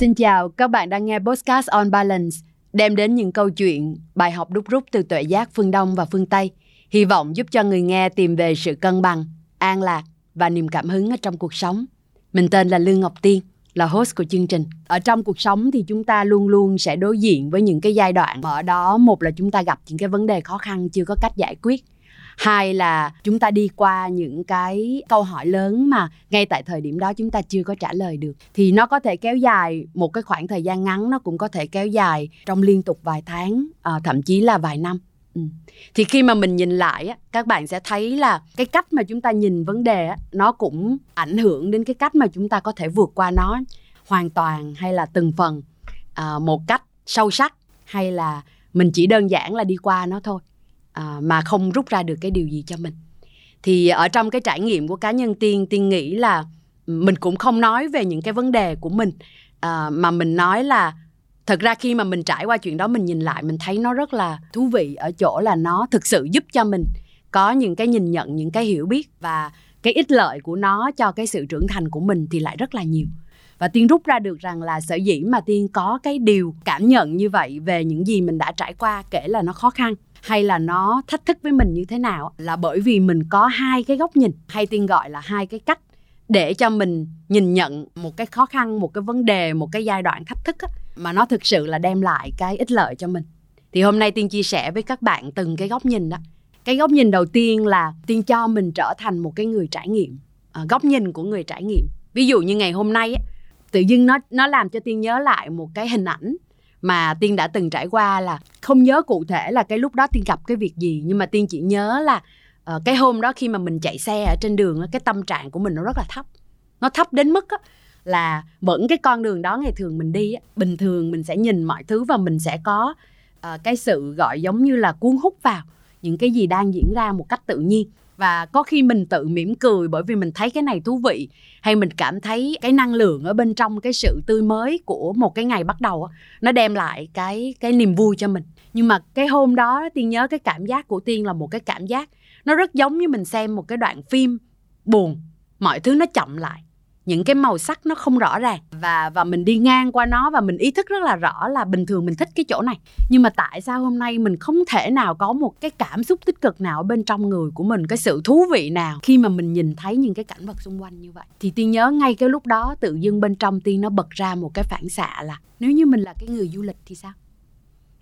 Xin chào, các bạn đang nghe Podcast on Balance, đem đến những câu chuyện, bài học đúc rút từ tuệ giác phương Đông và phương Tây, hy vọng giúp cho người nghe tìm về sự cân bằng, an lạc và niềm cảm hứng ở trong cuộc sống. Mình tên là Lương Ngọc Tiên, là host của chương trình. Ở trong cuộc sống thì chúng ta luôn luôn sẽ đối diện với những cái giai đoạn ở đó một là chúng ta gặp những cái vấn đề khó khăn chưa có cách giải quyết hai là chúng ta đi qua những cái câu hỏi lớn mà ngay tại thời điểm đó chúng ta chưa có trả lời được. Thì nó có thể kéo dài một cái khoảng thời gian ngắn nó cũng có thể kéo dài trong liên tục vài tháng à, thậm chí là vài năm. Ừ. thì khi mà mình nhìn lại á các bạn sẽ thấy là cái cách mà chúng ta nhìn vấn đề á nó cũng ảnh hưởng đến cái cách mà chúng ta có thể vượt qua nó hoàn toàn hay là từng phần à, một cách sâu sắc hay là mình chỉ đơn giản là đi qua nó thôi à, mà không rút ra được cái điều gì cho mình. Thì ở trong cái trải nghiệm của cá nhân tiên tiên nghĩ là mình cũng không nói về những cái vấn đề của mình à, mà mình nói là thật ra khi mà mình trải qua chuyện đó mình nhìn lại mình thấy nó rất là thú vị ở chỗ là nó thực sự giúp cho mình có những cái nhìn nhận những cái hiểu biết và cái ích lợi của nó cho cái sự trưởng thành của mình thì lại rất là nhiều. Và tiên rút ra được rằng là sở dĩ mà tiên có cái điều cảm nhận như vậy về những gì mình đã trải qua kể là nó khó khăn hay là nó thách thức với mình như thế nào là bởi vì mình có hai cái góc nhìn hay tiên gọi là hai cái cách để cho mình nhìn nhận một cái khó khăn một cái vấn đề một cái giai đoạn thách thức á, mà nó thực sự là đem lại cái ích lợi cho mình. Thì hôm nay tiên chia sẻ với các bạn từng cái góc nhìn đó. Cái góc nhìn đầu tiên là tiên cho mình trở thành một cái người trải nghiệm à, góc nhìn của người trải nghiệm. Ví dụ như ngày hôm nay á, tự dưng nó nó làm cho tiên nhớ lại một cái hình ảnh mà tiên đã từng trải qua là không nhớ cụ thể là cái lúc đó tiên gặp cái việc gì nhưng mà tiên chỉ nhớ là uh, cái hôm đó khi mà mình chạy xe ở trên đường cái tâm trạng của mình nó rất là thấp. Nó thấp đến mức á, là vẫn cái con đường đó ngày thường mình đi á, bình thường mình sẽ nhìn mọi thứ và mình sẽ có uh, cái sự gọi giống như là cuốn hút vào những cái gì đang diễn ra một cách tự nhiên và có khi mình tự mỉm cười bởi vì mình thấy cái này thú vị, hay mình cảm thấy cái năng lượng ở bên trong cái sự tươi mới của một cái ngày bắt đầu nó đem lại cái cái niềm vui cho mình. Nhưng mà cái hôm đó tiên nhớ cái cảm giác của tiên là một cái cảm giác nó rất giống như mình xem một cái đoạn phim buồn, mọi thứ nó chậm lại những cái màu sắc nó không rõ ràng. Và và mình đi ngang qua nó và mình ý thức rất là rõ là bình thường mình thích cái chỗ này. Nhưng mà tại sao hôm nay mình không thể nào có một cái cảm xúc tích cực nào ở bên trong người của mình, cái sự thú vị nào khi mà mình nhìn thấy những cái cảnh vật xung quanh như vậy? Thì tiên nhớ ngay cái lúc đó tự dưng bên trong tiên nó bật ra một cái phản xạ là, nếu như mình là cái người du lịch thì sao?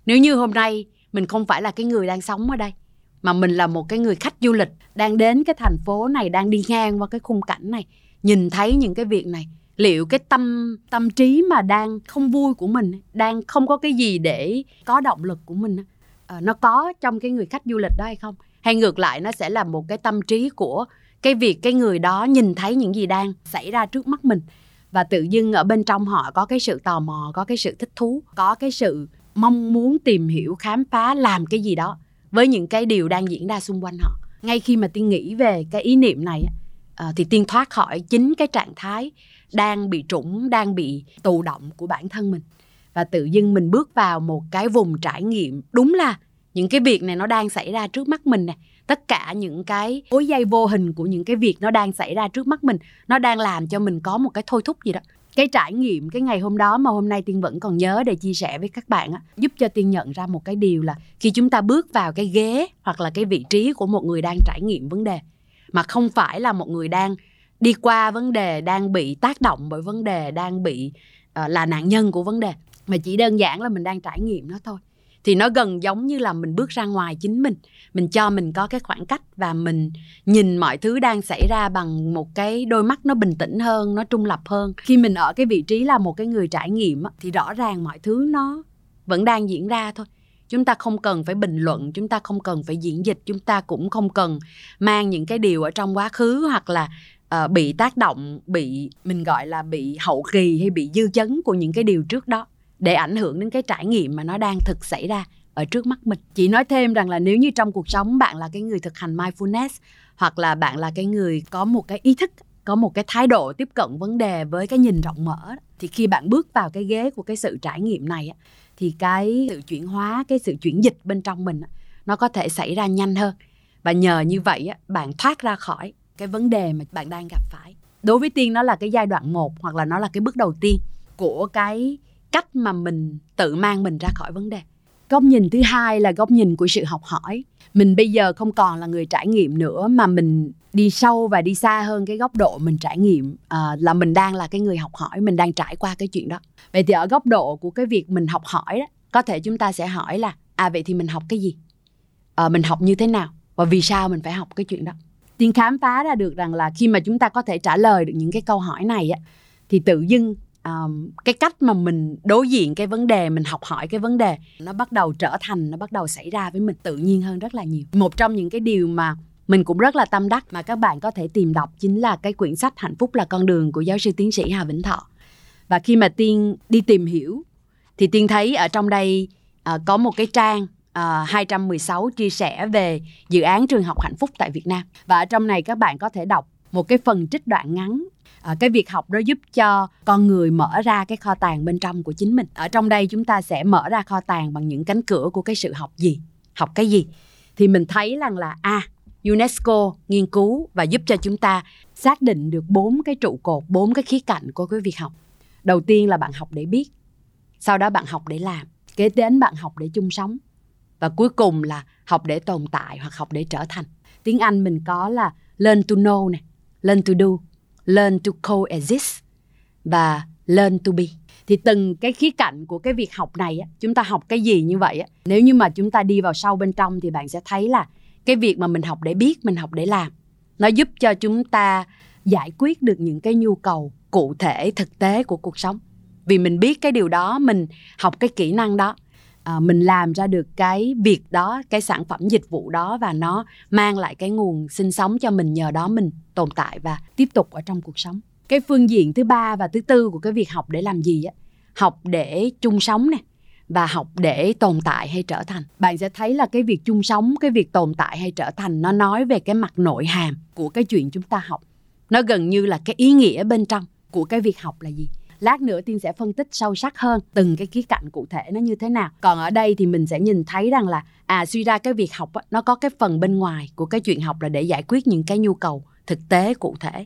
Nếu như hôm nay mình không phải là cái người đang sống ở đây, mà mình là một cái người khách du lịch đang đến cái thành phố này, đang đi ngang qua cái khung cảnh này nhìn thấy những cái việc này, liệu cái tâm tâm trí mà đang không vui của mình, đang không có cái gì để có động lực của mình ờ, nó có trong cái người khách du lịch đó hay không? Hay ngược lại nó sẽ là một cái tâm trí của cái việc cái người đó nhìn thấy những gì đang xảy ra trước mắt mình? Và tự dưng ở bên trong họ có cái sự tò mò, có cái sự thích thú, có cái sự mong muốn tìm hiểu, khám phá, làm cái gì đó với những cái điều đang diễn ra xung quanh họ. Ngay khi mà tiên nghĩ về cái ý niệm này à, thì tiên thoát khỏi chính cái trạng thái đang bị trũng đang bị tù động của bản thân mình. Và tự dưng mình bước vào một cái vùng trải nghiệm đúng là những cái việc này nó đang xảy ra trước mắt mình nè. Tất cả những cái mối dây vô hình của những cái việc nó đang xảy ra trước mắt mình nó đang làm cho mình có một cái thôi thúc gì đó. Cái trải nghiệm cái ngày hôm đó mà hôm nay tiên vẫn còn nhớ để chia sẻ với các bạn á, giúp cho tiên nhận ra một cái điều là khi chúng ta bước vào cái ghế hoặc là cái vị trí của một người đang trải nghiệm vấn đề mà không phải là một người đang đi qua vấn đề đang bị tác động bởi vấn đề đang bị uh, là nạn nhân của vấn đề. Mà chỉ đơn giản là mình đang trải nghiệm nó thôi. Thì nó gần giống như là mình bước ra ngoài chính mình. Mình cho mình có cái khoảng cách và mình nhìn mọi thứ đang xảy ra bằng một cái đôi mắt nó bình tĩnh hơn nó trung lập hơn. Khi mình ở cái vị trí là một cái người trải nghiệm thì rõ ràng mọi thứ nó vẫn đang diễn ra thôi chúng ta không cần phải bình luận chúng ta không cần phải diễn dịch chúng ta cũng không cần mang những cái điều ở trong quá khứ hoặc là uh, bị tác động bị mình gọi là bị hậu kỳ hay bị dư chấn của những cái điều trước đó để ảnh hưởng đến cái trải nghiệm mà nó đang thực xảy ra ở trước mắt mình. Chỉ nói thêm rằng là nếu như trong cuộc sống bạn là cái người thực hành mindfulness hoặc là bạn là cái người có một cái ý thức có một cái thái độ tiếp cận vấn đề với cái nhìn rộng mở thì khi bạn bước vào cái ghế của cái sự trải nghiệm này thì cái sự chuyển hóa, cái sự chuyển dịch bên trong mình nó có thể xảy ra nhanh hơn. Và nhờ như vậy bạn thoát ra khỏi cái vấn đề mà bạn đang gặp phải. Đối với tiên, nó là cái giai đoạn một hoặc là nó là cái bước đầu tiên của cái cách mà mình tự mang mình ra khỏi vấn đề. Góc nhìn thứ hai là góc nhìn của sự học hỏi. Mình bây giờ không còn là người trải nghiệm nữa mà mình đi sâu và đi xa hơn cái góc độ mình trải nghiệm à, là mình đang là cái người học hỏi mình đang trải qua cái chuyện đó. Vậy thì ở góc độ của cái việc mình học hỏi đó có thể chúng ta sẽ hỏi là à vậy thì mình học cái gì? À, mình học như thế nào? Và vì sao mình phải học cái chuyện đó? Tiên khám phá ra được rằng là khi mà chúng ta có thể trả lời được những cái câu hỏi này á thì tự dưng um, cái cách mà mình đối diện cái vấn đề mình học hỏi cái vấn đề nó bắt đầu trở thành nó bắt đầu xảy ra với mình tự nhiên hơn rất là nhiều. Một trong những cái điều mà mình cũng rất là tâm đắc mà các bạn có thể tìm đọc chính là cái quyển sách hạnh phúc là con đường của giáo sư tiến sĩ hà vĩnh thọ. Và khi mà tiên đi tìm hiểu thì tiên thấy ở trong đây uh, có một cái trang à, uh, 216 chia sẻ về dự án trường học hạnh phúc tại Việt Nam. Và ở trong này các bạn có thể đọc một cái phần trích đoạn ngắn à, cái việc học đó giúp cho con người mở ra cái kho tàng bên trong của chính mình. Ở trong đây chúng ta sẽ mở ra kho tàng bằng những cánh cửa của cái sự học gì học cái gì. Thì mình thấy rằng là a à, UNESCO nghiên cứu và giúp cho chúng ta xác định được bốn cái trụ cột, bốn cái khía cạnh của cái việc học. Đầu tiên là bạn học để biết, sau đó bạn học để làm, kế đến bạn học để chung sống, và cuối cùng là học để tồn tại hoặc học để trở thành. Tiếng anh mình có là learn to know này, learn to do, learn to coexist và learn to be. Thì từng cái khía cạnh của cái việc học này chúng ta học cái gì như vậy nếu như mà chúng ta đi vào sâu bên trong thì bạn sẽ thấy là cái việc mà mình học để biết mình học để làm. Nó giúp cho chúng ta giải quyết được những cái nhu cầu cụ thể thực tế của cuộc sống. Vì mình biết cái điều đó mình học cái kỹ năng đó à, mình làm ra được cái việc đó cái sản phẩm dịch vụ đó và nó mang lại cái nguồn sinh sống cho mình nhờ đó mình tồn tại và tiếp tục ở trong cuộc sống. Cái phương diện thứ ba và thứ tư của cái việc học để làm gì á? Học để chung sống nè và học để tồn tại hay trở thành? Bạn sẽ thấy là cái việc chung sống, cái việc tồn tại hay trở thành nó nói về cái mặt nội hàm của cái chuyện chúng ta học. Nó gần như là cái ý nghĩa bên trong của cái việc học là gì? Lát nữa tiên sẽ phân tích sâu sắc hơn từng cái khía cạnh cụ thể nó như thế nào. Còn ở đây thì mình sẽ nhìn thấy rằng là à suy ra cái việc học nó có cái phần bên ngoài của cái chuyện học là để giải quyết những cái nhu cầu thực tế cụ thể.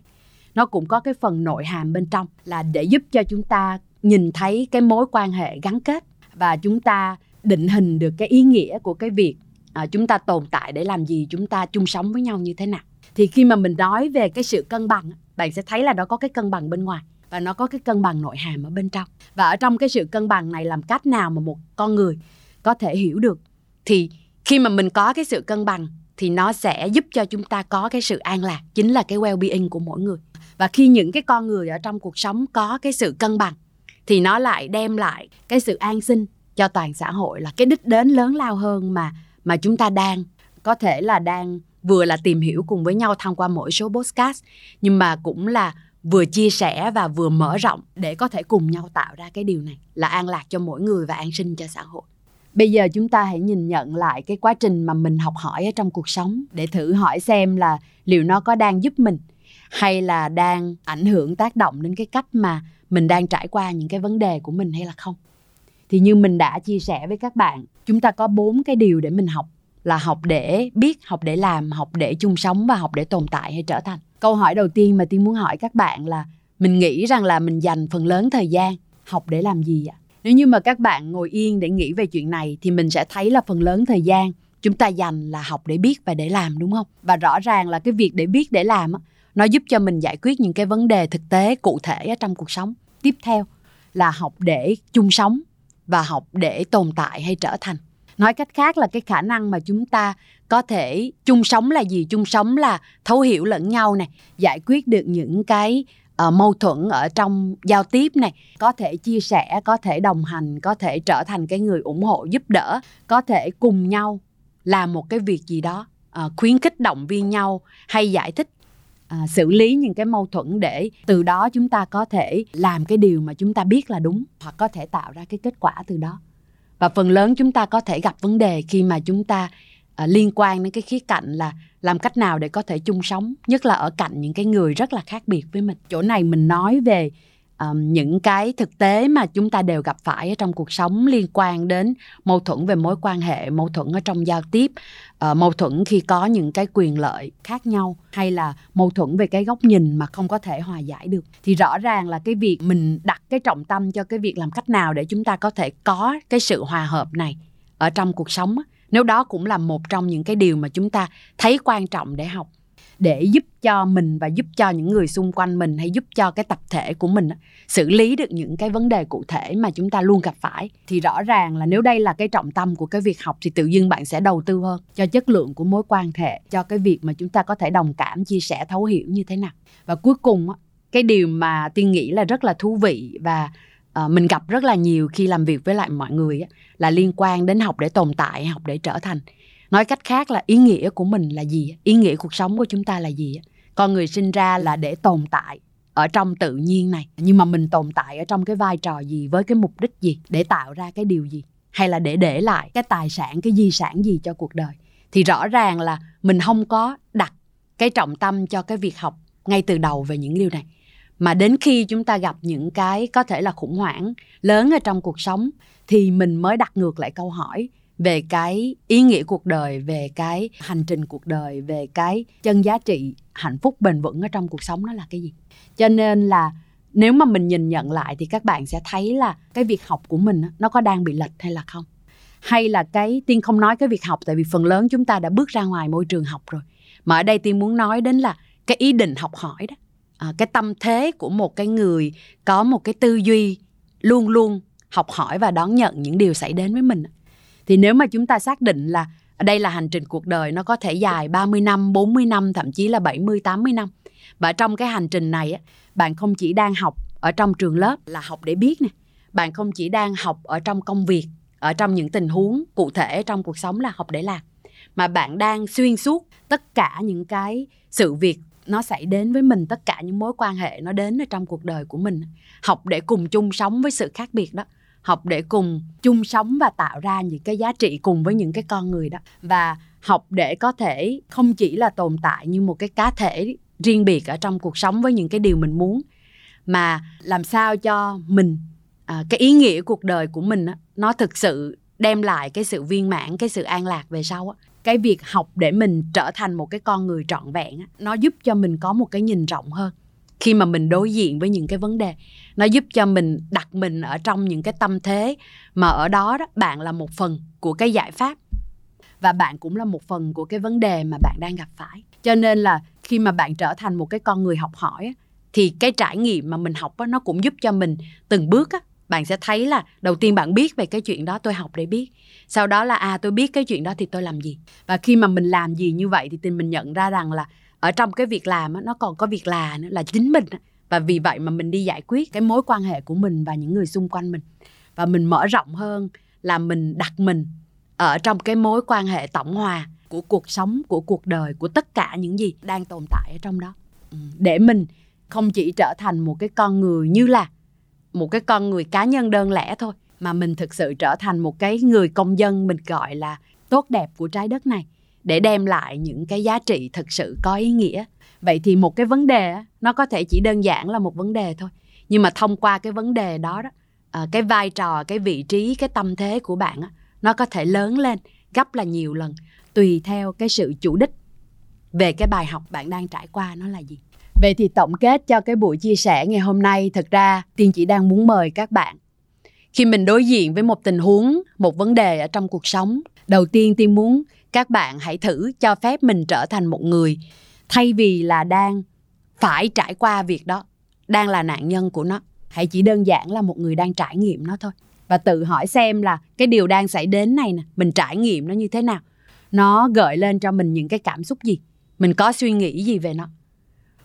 Nó cũng có cái phần nội hàm bên trong là để giúp cho chúng ta nhìn thấy cái mối quan hệ gắn kết và chúng ta định hình được cái ý nghĩa của cái việc à, chúng ta tồn tại để làm gì chúng ta chung sống với nhau như thế nào. Thì khi mà mình nói về cái sự cân bằng bạn sẽ thấy là nó có cái cân bằng bên ngoài và nó có cái cân bằng nội hàm ở bên trong. Và ở trong cái sự cân bằng này làm cách nào mà một con người có thể hiểu được? Thì khi mà mình có cái sự cân bằng thì nó sẽ giúp cho chúng ta có cái sự an lạc chính là cái well being của mỗi người. Và khi những cái con người ở trong cuộc sống có cái sự cân bằng thì nó lại đem lại cái sự an sinh cho toàn xã hội, là cái đích đến lớn lao hơn mà mà chúng ta đang, có thể là đang vừa là tìm hiểu cùng với nhau thông qua mỗi số podcast, nhưng mà cũng là vừa chia sẻ và vừa mở rộng để có thể cùng nhau tạo ra cái điều này, là an lạc cho mỗi người và an sinh cho xã hội. Bây giờ chúng ta hãy nhìn nhận lại cái quá trình mà mình học hỏi ở trong cuộc sống để thử hỏi xem là liệu nó có đang giúp mình, hay là đang ảnh hưởng, tác động đến cái cách mà mình đang trải qua những cái vấn đề của mình hay là không? Thì như mình đã chia sẻ với các bạn, chúng ta có bốn cái điều để mình học, là học để biết, học để làm, học để chung sống và học để tồn tại hay trở thành. Câu hỏi đầu tiên mà tiên muốn hỏi các bạn là, mình nghĩ rằng là mình dành phần lớn thời gian học để làm gì ạ? Nếu như mà các bạn ngồi yên để nghĩ về chuyện này thì mình sẽ thấy là phần lớn thời gian chúng ta dành là học để biết và để làm, đúng không? Và rõ ràng là cái việc để biết, để làm nó giúp cho mình giải quyết những cái vấn đề thực tế, cụ thể ở trong cuộc sống tiếp theo là học để chung sống và học để tồn tại hay trở thành. Nói cách khác là cái khả năng mà chúng ta có thể chung sống là gì? Chung sống là thấu hiểu lẫn nhau này giải quyết được những cái uh, mâu thuẫn ở trong giao tiếp này có thể chia sẻ có thể đồng hành có thể trở thành cái người ủng hộ giúp đỡ có thể cùng nhau làm một cái việc gì đó uh, khuyến khích động viên nhau hay giải thích à, xử lý những cái mâu thuẫn để từ đó chúng ta có thể làm cái điều mà chúng ta biết là đúng hoặc có thể tạo ra cái kết quả từ đó. Và phần lớn chúng ta có thể gặp vấn đề khi mà chúng ta à, liên quan đến cái khía cạnh là làm cách nào để có thể chung sống nhất là ở cạnh những cái người rất là khác biệt với mình. Chỗ này mình nói về um, những cái thực tế mà chúng ta đều gặp phải ở trong cuộc sống liên quan đến mâu thuẫn về mối quan hệ mâu thuẫn ở trong giao tiếp uh, mâu thuẫn khi có những cái quyền lợi khác nhau hay là mâu thuẫn về cái góc nhìn mà không có thể hòa giải được. Thì rõ ràng là cái việc mình đặt cái trọng tâm cho cái việc làm cách nào để chúng ta có thể có cái sự hòa hợp này ở trong cuộc sống nếu đó cũng là một trong những cái điều mà chúng ta thấy quan trọng để học để giúp cho mình và giúp cho những người xung quanh mình hay giúp cho cái tập thể của mình xử lý được những cái vấn đề cụ thể mà chúng ta luôn gặp phải. Thì rõ ràng là nếu đây là cái trọng tâm của cái việc học thì tự dưng bạn sẽ đầu tư hơn cho chất lượng của mối quan hệ, cho cái việc mà chúng ta có thể đồng cảm, chia sẻ, thấu hiểu như thế nào. Và cuối cùng cái điều mà tiên nghĩ là rất là thú vị và ờ, mình gặp rất là nhiều khi làm việc với lại mọi người là liên quan đến học để tồn tại, học để trở thành nói cách khác là ý nghĩa của mình là gì ý nghĩa cuộc sống của chúng ta là gì con người sinh ra là để tồn tại ở trong tự nhiên này. Nhưng mà mình tồn tại ở trong cái vai trò gì? Với cái mục đích gì? Để tạo ra cái điều gì? Hay là để để lại cái tài sản, cái di sản gì cho cuộc đời? Thì rõ ràng là mình không có đặt cái trọng tâm cho cái việc học ngay từ đầu về những điều này. Mà đến khi chúng ta gặp những cái có thể là khủng hoảng lớn ở trong cuộc sống, thì mình mới đặt ngược lại câu hỏi về cái ý nghĩa cuộc đời về cái hành trình cuộc đời về cái chân giá trị hạnh phúc bền vững ở trong cuộc sống nó là cái gì? Cho nên là nếu mà mình nhìn nhận lại thì các bạn sẽ thấy là cái việc học của mình nó có đang bị lệch hay là không? Hay là cái tiên không nói cái việc học tại vì phần lớn chúng ta đã bước ra ngoài môi trường học rồi. Mà ở đây tiên muốn nói đến là cái ý định học hỏi đó. À, cái tâm thế của một cái người có một cái tư duy luôn luôn học hỏi và đón nhận những điều xảy đến với mình thì nếu mà chúng ta xác định là đây là hành trình cuộc đời nó có thể dài 30 năm, 40 năm, thậm chí là 70, 80 năm. Và trong cái hành trình này bạn không chỉ đang học ở trong trường lớp là học để biết nè, bạn không chỉ đang học ở trong công việc, ở trong những tình huống cụ thể trong cuộc sống là học để làm mà bạn đang xuyên suốt tất cả những cái sự việc nó xảy đến với mình tất cả những mối quan hệ nó đến ở trong cuộc đời của mình học để cùng chung sống với sự khác biệt đó học để cùng chung sống và tạo ra những cái giá trị cùng với những cái con người đó. Và học để có thể không chỉ là tồn tại như một cái cá thể riêng biệt ở trong cuộc sống với những cái điều mình muốn mà làm sao cho mình à, cái ý nghĩa cuộc đời của mình á, nó thực sự đem lại cái sự viên mãn cái sự an lạc về sau á. Cái việc học để mình trở thành một cái con người trọn vẹn á, nó giúp cho mình có một cái nhìn rộng hơn khi mà mình đối diện với những cái vấn đề. Nó giúp cho mình đặt mình ở trong những cái tâm thế mà ở đó đó, bạn là một phần của cái giải pháp. Và bạn cũng là một phần của cái vấn đề mà bạn đang gặp phải. Cho nên là khi mà bạn trở thành một cái con người học hỏi thì cái trải nghiệm mà mình học nó cũng giúp cho mình từng bước bạn sẽ thấy là đầu tiên bạn biết về cái chuyện đó, tôi học để biết. Sau đó là à tôi biết cái chuyện đó thì tôi làm gì? Và khi mà mình làm gì như vậy thì mình nhận ra rằng là ở trong cái việc làm nó còn có việc là nữa, là chính mình và vì vậy mà mình đi giải quyết cái mối quan hệ của mình và những người xung quanh mình. Và mình mở rộng hơn là mình đặt mình ở trong cái mối quan hệ tổng hòa của cuộc sống, của cuộc đời, của tất cả những gì đang tồn tại ở trong đó. Ừ, để mình không chỉ trở thành một cái con người như là một cái con người cá nhân đơn lẻ thôi, mà mình thực sự trở thành một cái người công dân mình gọi là tốt đẹp của trái đất này để đem lại những cái giá trị thực sự có ý nghĩa. Vậy thì một cái vấn đề nó có thể chỉ đơn giản là một vấn đề thôi. Nhưng mà thông qua cái vấn đề đó đó ờ, cái vai trò, cái vị trí, cái tâm thế của bạn nó có thể lớn lên gấp là nhiều lần, tùy theo cái sự chủ đích về cái bài học bạn đang trải qua nó là gì. Vậy thì tổng kết cho cái buổi chia sẻ ngày hôm nay, thực ra tiên chỉ đang muốn mời các bạn. Khi mình đối diện với một tình huống, một vấn đề ở trong cuộc sống, đầu tiên tiên muốn các bạn hãy thử cho phép mình trở thành một người, thay vì là đang phải trải qua việc đó, đang là nạn nhân của nó. Hãy chỉ đơn giản là một người đang trải nghiệm nó thôi. Và tự hỏi xem là cái điều đang xảy đến này nè, mình trải nghiệm nó như thế nào? Nó gợi lên cho mình những cái cảm xúc gì? Mình có suy nghĩ gì về nó?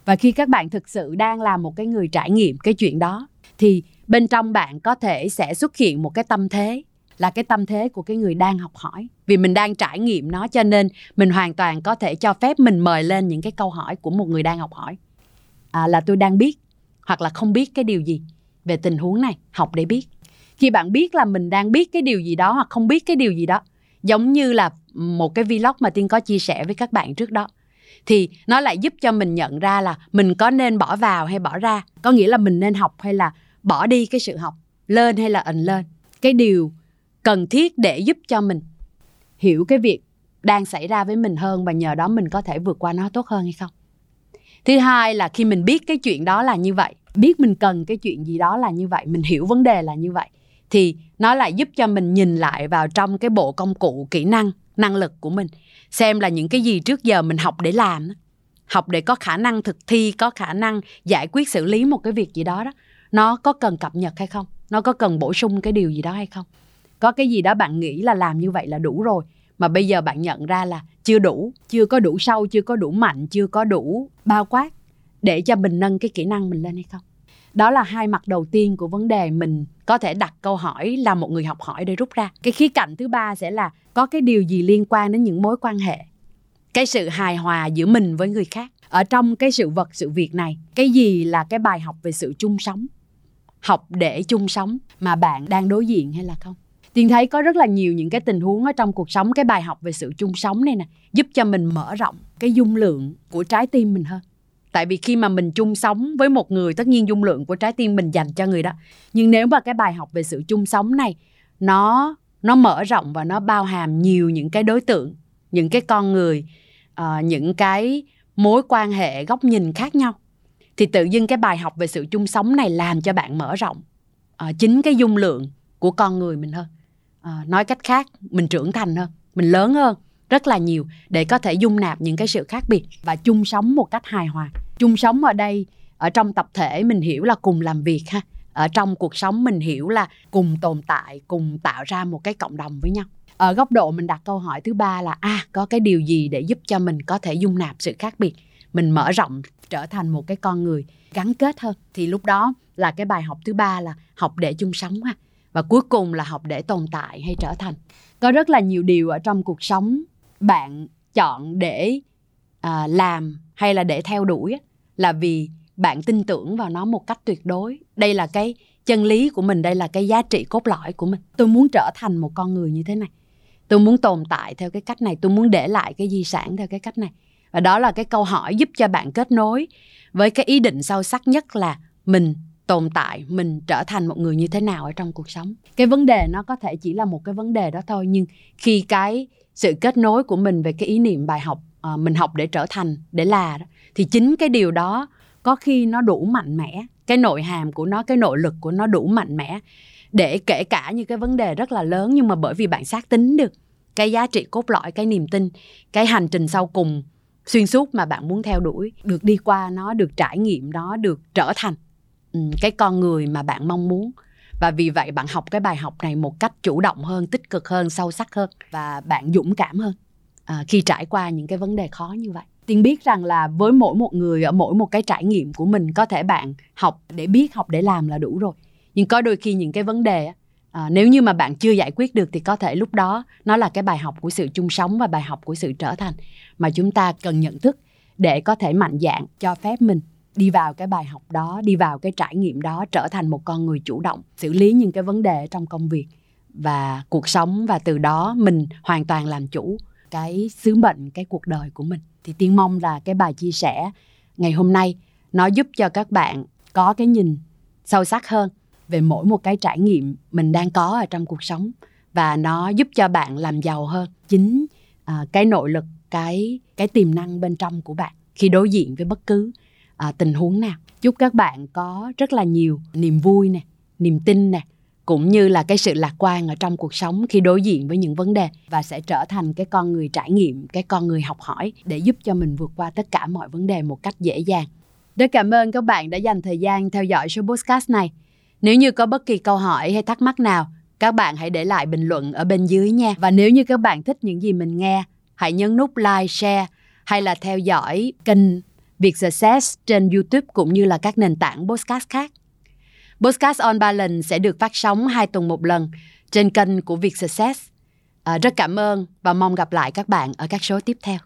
Và khi các bạn thực sự đang là một cái người trải nghiệm cái chuyện đó, thì bên trong bạn có thể sẽ xuất hiện một cái tâm thế là cái tâm thế của cái người đang học hỏi. Vì mình đang trải nghiệm nó cho nên mình hoàn toàn có thể cho phép mình mời lên những cái câu hỏi của một người đang học hỏi. À, là tôi đang biết hoặc là không biết cái điều gì về tình huống này học để biết. Khi bạn biết là mình đang biết cái điều gì đó hoặc không biết cái điều gì đó giống như là một cái vlog mà tiên có chia sẻ với các bạn trước đó thì nó lại giúp cho mình nhận ra là mình có nên bỏ vào hay bỏ ra. Có nghĩa là mình nên học hay là bỏ đi cái sự học lên hay là ẩn lên cái điều cần thiết để giúp cho mình hiểu cái việc đang xảy ra với mình hơn và nhờ đó mình có thể vượt qua nó tốt hơn hay không. Thứ hai là khi mình biết cái chuyện đó là như vậy, biết mình cần cái chuyện gì đó là như vậy, mình hiểu vấn đề là như vậy, thì nó lại giúp cho mình nhìn lại vào trong cái bộ công cụ kỹ năng năng lực của mình, xem là những cái gì trước giờ mình học để làm học để có khả năng thực thi, có khả năng giải quyết xử lý một cái việc gì đó đó, nó có cần cập nhật hay không? Nó có cần bổ sung cái điều gì đó hay không? Có cái gì đó bạn nghĩ là làm như vậy là đủ rồi. Mà bây giờ bạn nhận ra là chưa đủ, chưa có đủ sâu, chưa có đủ mạnh, chưa có đủ bao quát để cho mình nâng cái kỹ năng mình lên hay không? Đó là hai mặt đầu tiên của vấn đề mình có thể đặt câu hỏi là một người học hỏi để rút ra. Cái khía cạnh thứ ba sẽ là có cái điều gì liên quan đến những mối quan hệ, cái sự hài hòa giữa mình với người khác. Ở trong cái sự vật, sự việc này, cái gì là cái bài học về sự chung sống? Học để chung sống mà bạn đang đối diện hay là không? Tiên thấy có rất là nhiều những cái tình huống ở trong cuộc sống cái bài học về sự chung sống này nè giúp cho mình mở rộng cái dung lượng của trái tim mình hơn. Tại vì khi mà mình chung sống với một người tất nhiên dung lượng của trái tim mình dành cho người đó. Nhưng nếu mà cái bài học về sự chung sống này nó nó mở rộng và nó bao hàm nhiều những cái đối tượng những cái con người uh, những cái mối quan hệ góc nhìn khác nhau thì tự dưng cái bài học về sự chung sống này làm cho bạn mở rộng uh, chính cái dung lượng của con người mình hơn à, nói cách khác mình trưởng thành hơn mình lớn hơn rất là nhiều để có thể dung nạp những cái sự khác biệt và chung sống một cách hài hòa. Chung sống ở đây ở trong tập thể mình hiểu là cùng làm việc ha. Ở trong cuộc sống mình hiểu là cùng tồn tại cùng tạo ra một cái cộng đồng với nhau. Ở góc độ mình đặt câu hỏi thứ ba là à có cái điều gì để giúp cho mình có thể dung nạp sự khác biệt? Mình mở rộng trở thành một cái con người gắn kết hơn. Thì lúc đó là cái bài học thứ ba là học để chung sống ha và cuối cùng là học để tồn tại hay trở thành. Có rất là nhiều điều ở trong cuộc sống bạn chọn để à, làm hay là để theo đuổi là vì bạn tin tưởng vào nó một cách tuyệt đối. Đây là cái chân lý của mình đây là cái giá trị cốt lõi của mình. Tôi muốn trở thành một con người như thế này. Tôi muốn tồn tại theo cái cách này. Tôi muốn để lại cái di sản theo cái cách này. Và đó là cái câu hỏi giúp cho bạn kết nối với cái ý định sâu sắc nhất là mình tồn tại mình trở thành một người như thế nào ở trong cuộc sống. Cái vấn đề nó có thể chỉ là một cái vấn đề đó thôi nhưng khi cái sự kết nối của mình về cái ý niệm bài học à, mình học để trở thành để là thì chính cái điều đó có khi nó đủ mạnh mẽ. Cái nội hàm của nó cái nội lực của nó đủ mạnh mẽ để kể cả như cái vấn đề rất là lớn nhưng mà bởi vì bạn xác tính được cái giá trị cốt lõi cái niềm tin cái hành trình sau cùng xuyên suốt mà bạn muốn theo đuổi được đi qua nó được trải nghiệm nó được trở thành. Ừ, cái con người mà bạn mong muốn. Và vì vậy bạn học cái bài học này một cách chủ động hơn tích cực hơn sâu sắc hơn và bạn dũng cảm hơn à, khi trải qua những cái vấn đề khó như vậy. Tiên biết rằng là với mỗi một người ở mỗi một cái trải nghiệm của mình có thể bạn học để biết học để làm là đủ rồi. Nhưng có đôi khi những cái vấn đề à, nếu như mà bạn chưa giải quyết được thì có thể lúc đó nó là cái bài học của sự chung sống và bài học của sự trở thành mà chúng ta cần nhận thức để có thể mạnh dạn cho phép mình đi vào cái bài học đó đi vào cái trải nghiệm đó trở thành một con người chủ động xử lý những cái vấn đề trong công việc. Và cuộc sống và từ đó mình hoàn toàn làm chủ cái sứ mệnh cái cuộc đời của mình. Thì tiên mong là cái bài chia sẻ ngày hôm nay nó giúp cho các bạn có cái nhìn sâu sắc hơn về mỗi một cái trải nghiệm mình đang có ở trong cuộc sống. Và nó giúp cho bạn làm giàu hơn chính à, cái nội lực cái cái tiềm năng bên trong của bạn khi đối diện với bất cứ à, tình huống nào? Chúc các bạn có rất là nhiều niềm vui nè niềm tin nè cũng như là cái sự lạc quan ở trong cuộc sống khi đối diện với những vấn đề và sẽ trở thành cái con người trải nghiệm cái con người học hỏi để giúp cho mình vượt qua tất cả mọi vấn đề một cách dễ dàng. Rất cảm ơn các bạn đã dành thời gian theo dõi số podcast này. Nếu như có bất kỳ câu hỏi hay thắc mắc nào các bạn hãy để lại bình luận ở bên dưới nha. Và nếu như các bạn thích những gì mình nghe hãy nhấn nút like share hay là theo dõi kênh Việc Success trên YouTube cũng như là các nền tảng podcast khác. Podcast on Balance sẽ được phát sóng hai tuần một lần trên kênh của Việc Success. À, rất cảm ơn và mong gặp lại các bạn ở các số tiếp theo.